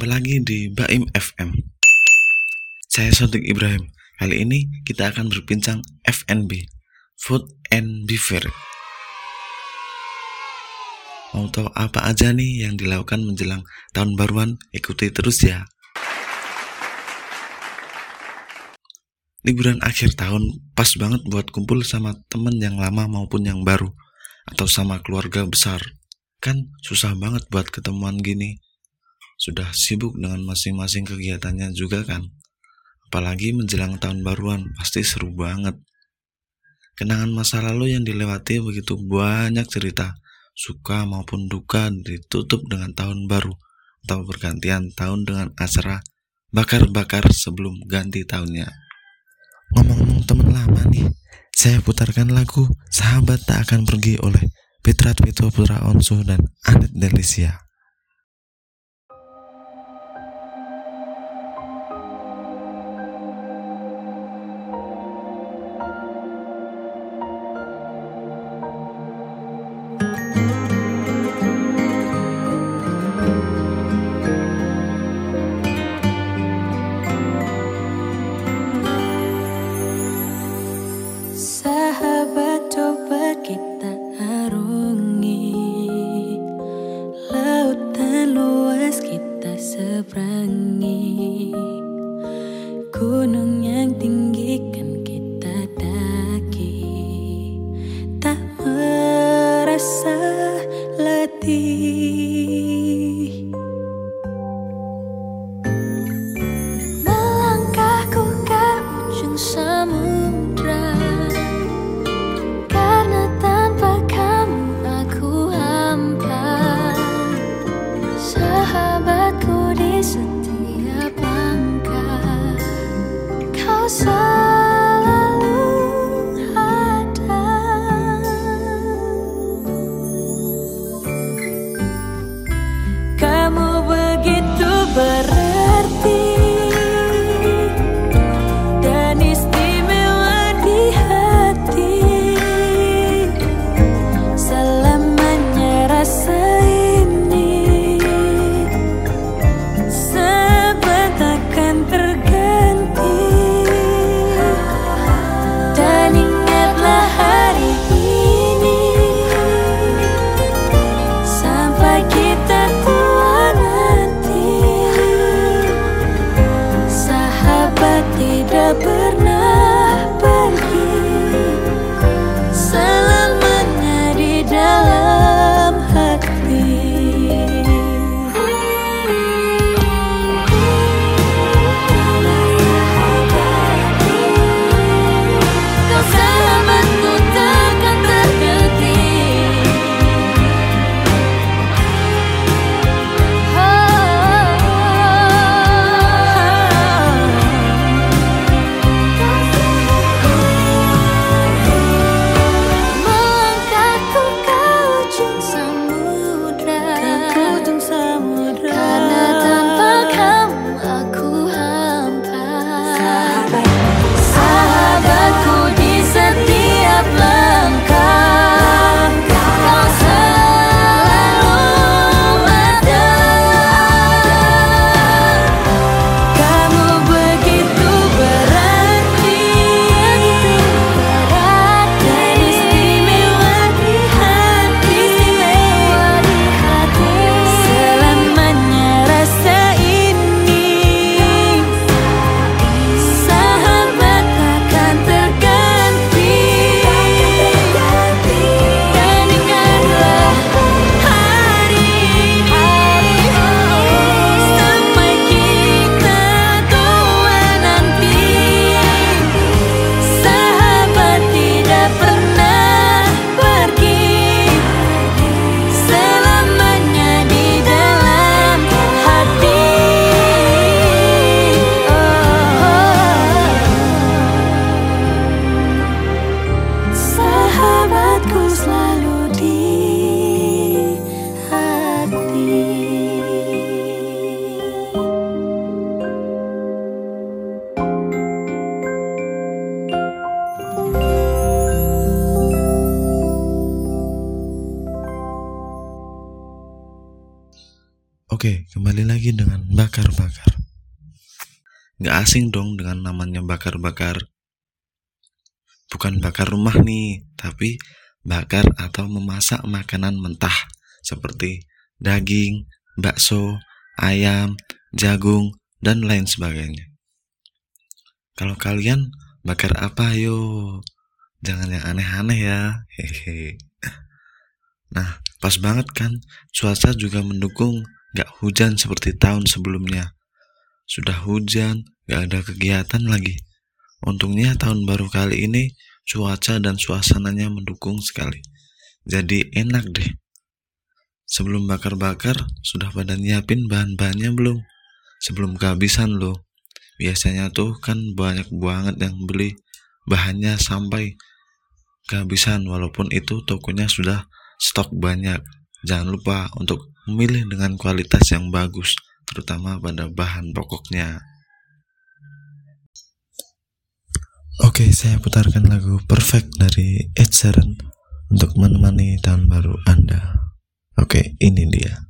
Jumpa lagi di Baim FM. Saya Sodik Ibrahim. Kali ini kita akan berbincang FNB, Food and Beverage. Mau tahu apa aja nih yang dilakukan menjelang tahun baruan? Ikuti terus ya. Liburan akhir tahun pas banget buat kumpul sama temen yang lama maupun yang baru atau sama keluarga besar. Kan susah banget buat ketemuan gini. Sudah sibuk dengan masing-masing kegiatannya juga kan. Apalagi menjelang tahun baruan, pasti seru banget. Kenangan masa lalu yang dilewati begitu banyak cerita, suka maupun duka ditutup dengan tahun baru atau bergantian tahun dengan acara bakar-bakar sebelum ganti tahunnya. Ngomong-ngomong teman lama nih, saya putarkan lagu Sahabat Tak Akan Pergi oleh Petra Putra Onsu dan Anet Delicia. Kembali lagi dengan bakar-bakar. Gak asing dong dengan namanya bakar-bakar. Bukan bakar rumah nih, tapi bakar atau memasak makanan mentah seperti daging, bakso, ayam, jagung, dan lain sebagainya. Kalau kalian bakar apa yo? Jangan yang aneh-aneh ya. Hehe. Nah, pas banget kan, cuaca juga mendukung Gak hujan seperti tahun sebelumnya. Sudah hujan, gak ada kegiatan lagi. Untungnya tahun baru kali ini cuaca dan suasananya mendukung sekali. Jadi enak deh. Sebelum bakar-bakar, sudah pada nyiapin bahan-bahannya belum? Sebelum kehabisan loh. Biasanya tuh kan banyak banget yang beli bahannya sampai kehabisan walaupun itu tokonya sudah stok banyak. Jangan lupa untuk memilih dengan kualitas yang bagus, terutama pada bahan pokoknya. Oke, saya putarkan lagu Perfect dari Ed Sheeran untuk menemani tahun baru Anda. Oke, ini dia.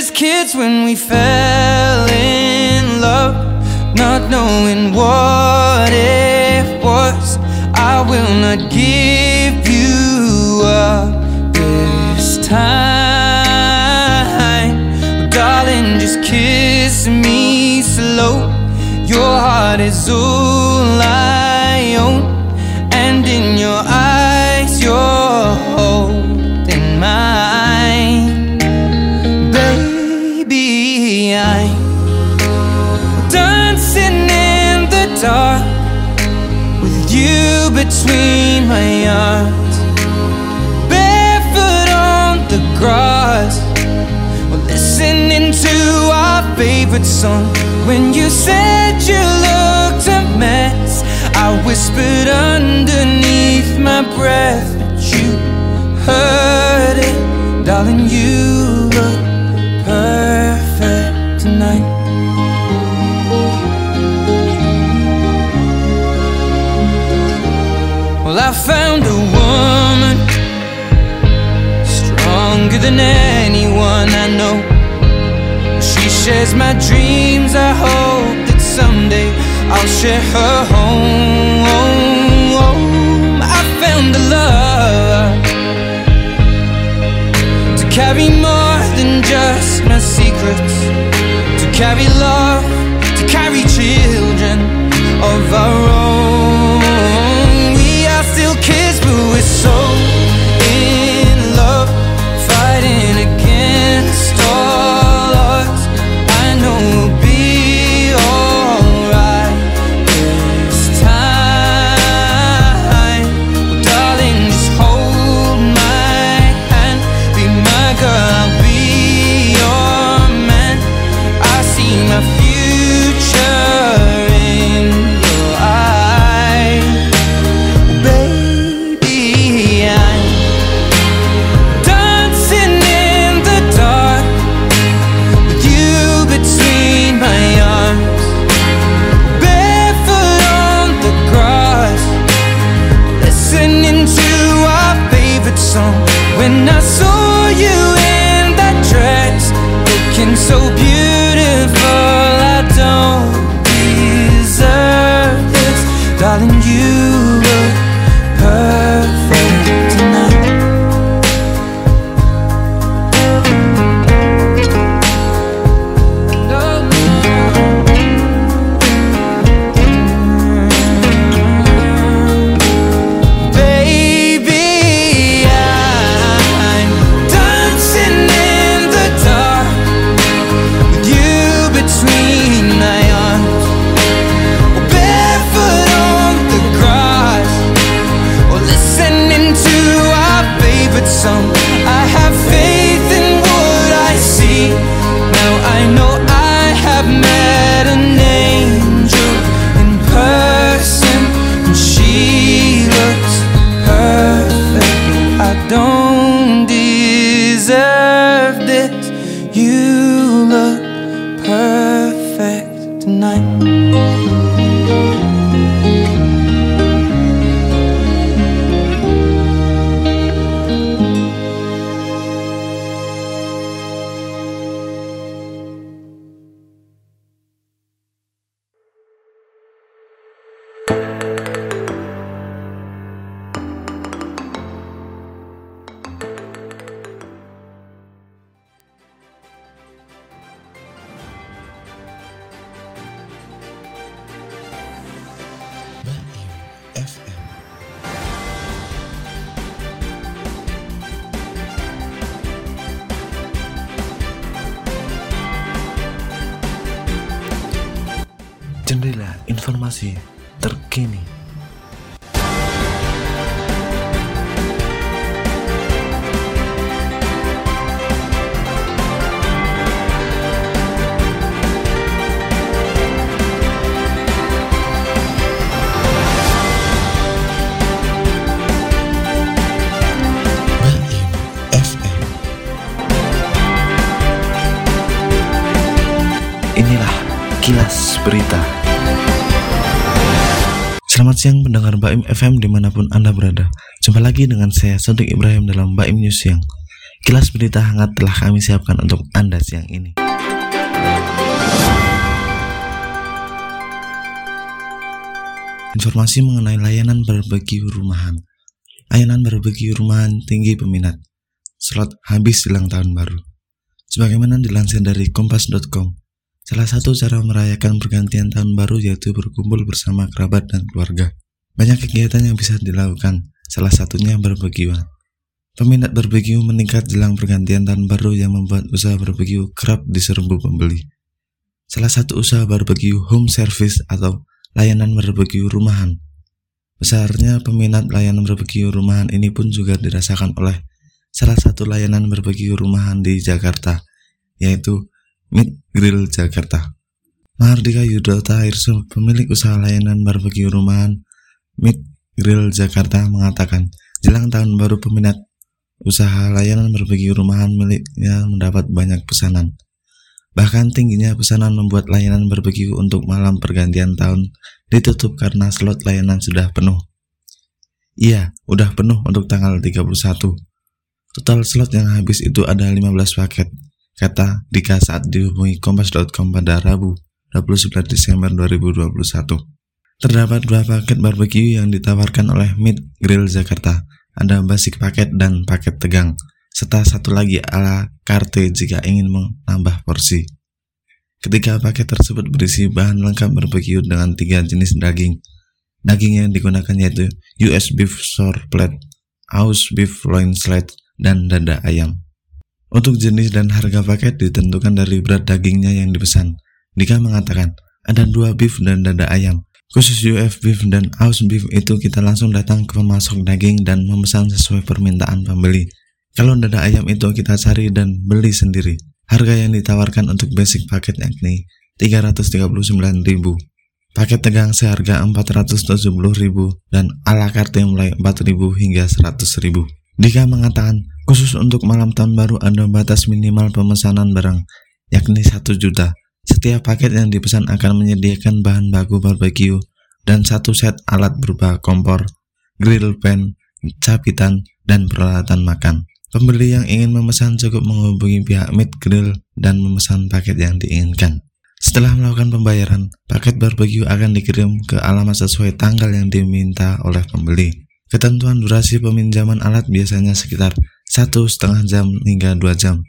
just kids when we fell in love, not knowing what it was. I will not give you up this time. Darling, just kiss me slow. Your heart is all I dancing in the dark with you between my arms, barefoot on the grass. We're listening to our favorite song. When you said you looked a mess, I whispered underneath my breath, but you heard it, darling. You look perfect tonight. Found a woman stronger than anyone I know. She shares my dreams. I hope that someday I'll share her home. I found a love to carry more than just my secrets, to carry love, informasi terkini Selamat siang pendengar Baim FM di mana pun Anda berada. Jumpa lagi dengan saya Sodik Ibrahim dalam Baim News Siang. Kilas berita hangat telah kami siapkan untuk Anda siang ini. Informasi mengenai layanan barbeque rumahan. Layanan barbeque rumahan tinggi peminat. Slot habis jelang tahun baru. Sebagaimana dilansir dari kompas.com Salah satu cara merayakan pergantian tahun baru yaitu berkumpul bersama kerabat dan keluarga. Banyak kegiatan yang bisa dilakukan, salah satunya barbekyuan. Peminat barbeque meningkat jelang pergantian tahun baru yang membuat usaha barbeque kerap diserbu pembeli. Salah satu usaha barbeque home service atau layanan barbeque rumahan. Besarnya peminat layanan barbeque rumahan ini pun juga dirasakan oleh salah satu layanan barbeque rumahan di Jakarta, yaitu Meat Grill Jakarta. Mahardika Yudhota Hirso, pemilik usaha layanan barbeque rumahan Meat Grill Jakarta mengatakan, jelang tahun baru peminat usaha layanan barbeque rumahan miliknya mendapat banyak pesanan. Bahkan tingginya pesanan membuat layanan barbeque untuk malam pergantian tahun ditutup karena slot layanan sudah penuh. Iya, udah penuh untuk tanggal 31. Total slot yang habis itu ada 15 paket, kata Dika saat dihubungi kompas.com pada Rabu 29 Desember 2021. Terdapat dua paket barbeque yang ditawarkan oleh Meat Grill Jakarta. Ada basic paket dan paket tegang, serta satu lagi ala carte jika ingin menambah porsi. Ketiga paket tersebut berisi bahan lengkap barbeque dengan tiga jenis daging. Daging yang digunakan yaitu US beef sour plate, aus beef loin slice, dan dada ayam. Untuk jenis dan harga paket ditentukan dari berat dagingnya yang dipesan. Dika mengatakan, ada dua beef dan dada ayam. Khusus UF beef dan aus beef itu kita langsung datang ke pemasok daging dan memesan sesuai permintaan pembeli. Kalau dada ayam itu kita cari dan beli sendiri. Harga yang ditawarkan untuk basic paket yakni 339.000. Paket tegang seharga 470.000 dan ala carte mulai 4.000 hingga 100.000. Dika mengatakan, khusus untuk malam tahun baru ada batas minimal pemesanan barang, yakni 1 juta. Setiap paket yang dipesan akan menyediakan bahan baku barbeque dan satu set alat berupa kompor, grill pan, capitan, dan peralatan makan. Pembeli yang ingin memesan cukup menghubungi pihak Meat Grill dan memesan paket yang diinginkan. Setelah melakukan pembayaran, paket barbeque akan dikirim ke alamat sesuai tanggal yang diminta oleh pembeli. Ketentuan durasi peminjaman alat biasanya sekitar satu setengah jam hingga dua jam.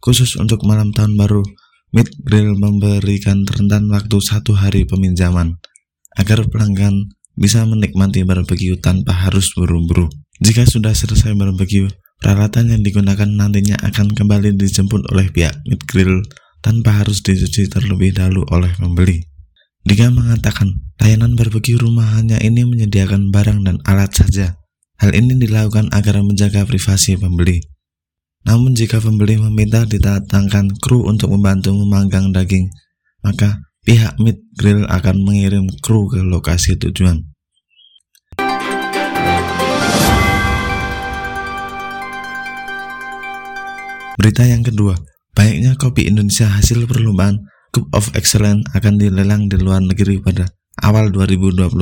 Khusus untuk malam tahun baru, Meat Grill memberikan rentan waktu satu hari peminjaman agar pelanggan bisa menikmati barbeque tanpa harus buru-buru. Jika sudah selesai barbeque, peralatan yang digunakan nantinya akan kembali dijemput oleh pihak Meat Grill tanpa harus dicuci terlebih dahulu oleh pembeli. Dika mengatakan, layanan barbeque rumahannya ini menyediakan barang dan alat saja. Hal ini dilakukan agar menjaga privasi pembeli. Namun jika pembeli meminta didatangkan kru untuk membantu memanggang daging, maka pihak Meat Grill akan mengirim kru ke lokasi tujuan. Berita yang kedua, Banyaknya kopi Indonesia hasil perlombaan Cup of Excellence akan dilelang di luar negeri pada awal 2022.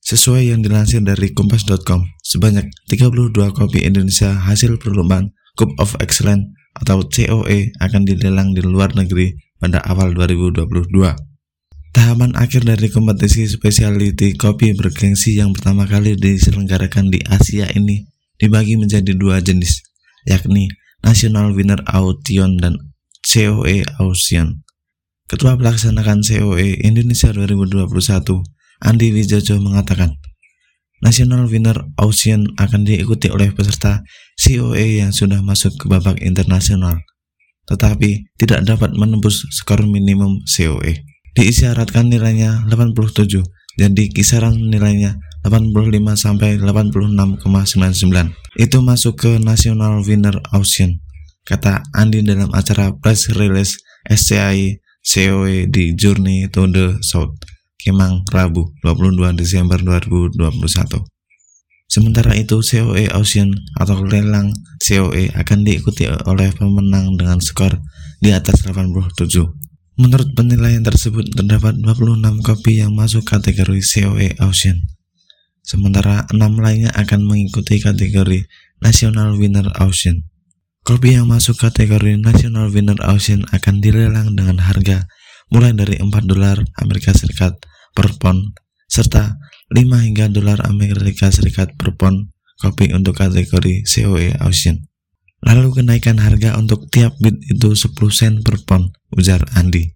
Sesuai yang dilansir dari kompas.com, sebanyak 32 kopi Indonesia hasil perlombaan Cup of Excellence atau COE akan dilelang di luar negeri pada awal 2022. Tahapan akhir dari kompetisi specialty kopi bergengsi yang pertama kali diselenggarakan di Asia ini dibagi menjadi dua jenis, yakni National Winner Auction dan COE Auction. Ketua Pelaksanakan COE Indonesia 2021, Andi Wijojo mengatakan, National Winner Auction akan diikuti oleh peserta COE yang sudah masuk ke babak internasional, tetapi tidak dapat menembus skor minimum COE. Diisyaratkan nilainya 87, jadi kisaran nilainya 85 sampai 86,99. Itu masuk ke National Winner Auction, kata Andi dalam acara press release SCI COE di Journey to the South, Kemang, Rabu 22 Desember 2021. Sementara itu, COE Auction atau lelang COE akan diikuti oleh pemenang dengan skor di atas 87. Menurut penilaian tersebut, terdapat 26 kopi yang masuk kategori COE Auction. Sementara 6 lainnya akan mengikuti kategori National Winner Auction. Kopi yang masuk kategori National Winner Auction akan dilelang dengan harga mulai dari 4 dolar Amerika Serikat per pon serta 5 hingga dolar Amerika Serikat per pon kopi untuk kategori COE Auction. Lalu kenaikan harga untuk tiap bid itu 10 sen per pon, ujar Andi.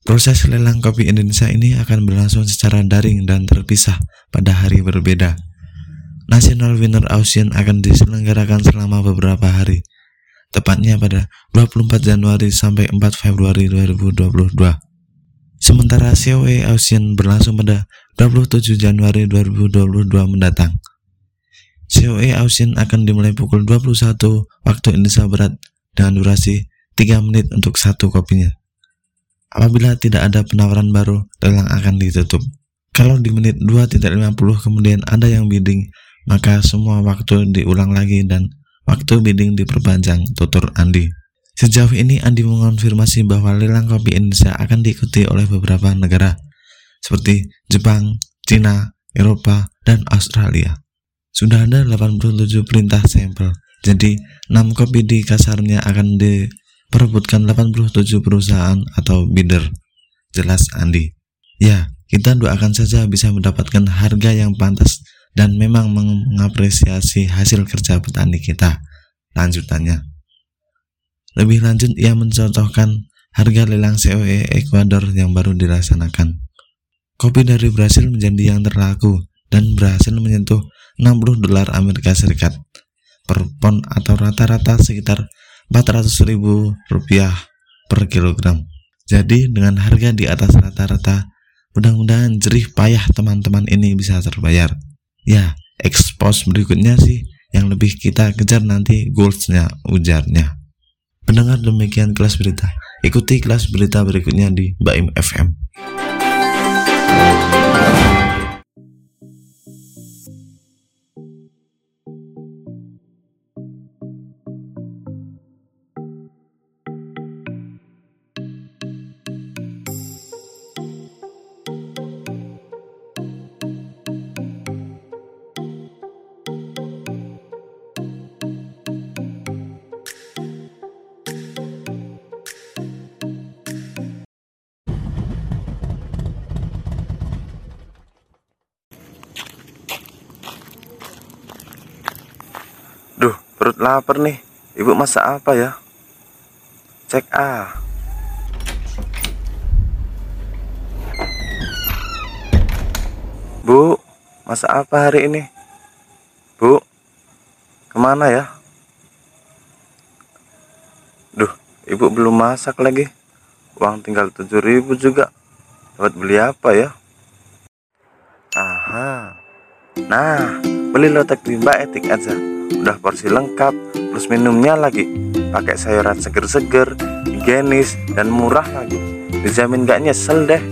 Proses lelang kopi Indonesia ini akan berlangsung secara daring dan terpisah pada hari berbeda. National Winner Auction akan diselenggarakan selama beberapa hari, tepatnya pada 24 Januari sampai 4 Februari 2022. Sementara COE Auction berlangsung pada 27 Januari 2022 mendatang. COE Auction akan dimulai pukul 21 waktu Indonesia Barat dengan durasi 3 menit untuk satu kopinya. Apabila tidak ada penawaran baru, lelang akan ditutup. Kalau di menit 2.50 kemudian ada yang bidding, maka semua waktu diulang lagi dan Waktu bidding diperpanjang, tutur Andi. Sejauh ini Andi mengonfirmasi bahwa lelang kopi Indonesia akan diikuti oleh beberapa negara seperti Jepang, Cina, Eropa, dan Australia. Sudah ada 87 perintah sampel, jadi 6 kopi di kasarnya akan diperebutkan 87 perusahaan atau bidder. Jelas Andi. Ya, kita doakan saja bisa mendapatkan harga yang pantas dan memang mengapresiasi hasil kerja petani kita. Lanjutannya, lebih lanjut ia mencontohkan harga lelang COE Ekuador yang baru dilaksanakan. Kopi dari Brasil menjadi yang terlaku dan berhasil menyentuh 60 dolar Amerika Serikat per pon atau rata-rata sekitar 400 ribu rupiah per kilogram. Jadi dengan harga di atas rata-rata, mudah-mudahan jerih payah teman-teman ini bisa terbayar. Ya, expose berikutnya sih yang lebih kita kejar nanti goalsnya, ujarnya. Pendengar demikian kelas berita. Ikuti kelas berita berikutnya di Baim FM. Perut lapar nih. Ibu masak apa ya? Cek ah. Bu, masak apa hari ini? Bu, ke mana ya? Duh, ibu belum masak lagi. Uang tinggal 7000 juga. Dapat beli apa ya? Aha. Nah, beli lotek di Mbak Etik aja. Udah porsi lengkap, plus minumnya lagi. Pakai sayuran seger-seger, higienis, dan murah lagi. Dijamin gak nyesel deh.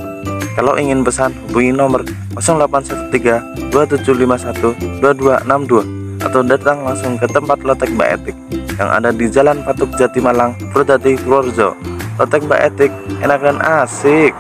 Kalau ingin pesan, hubungi nomor 0813 2751 2262 atau datang langsung ke tempat lotek Mbak Etik yang ada di Jalan Patuk Jatimalang, Purwodadi, Purworejo. Lotek Mbak Etik, enakan asik.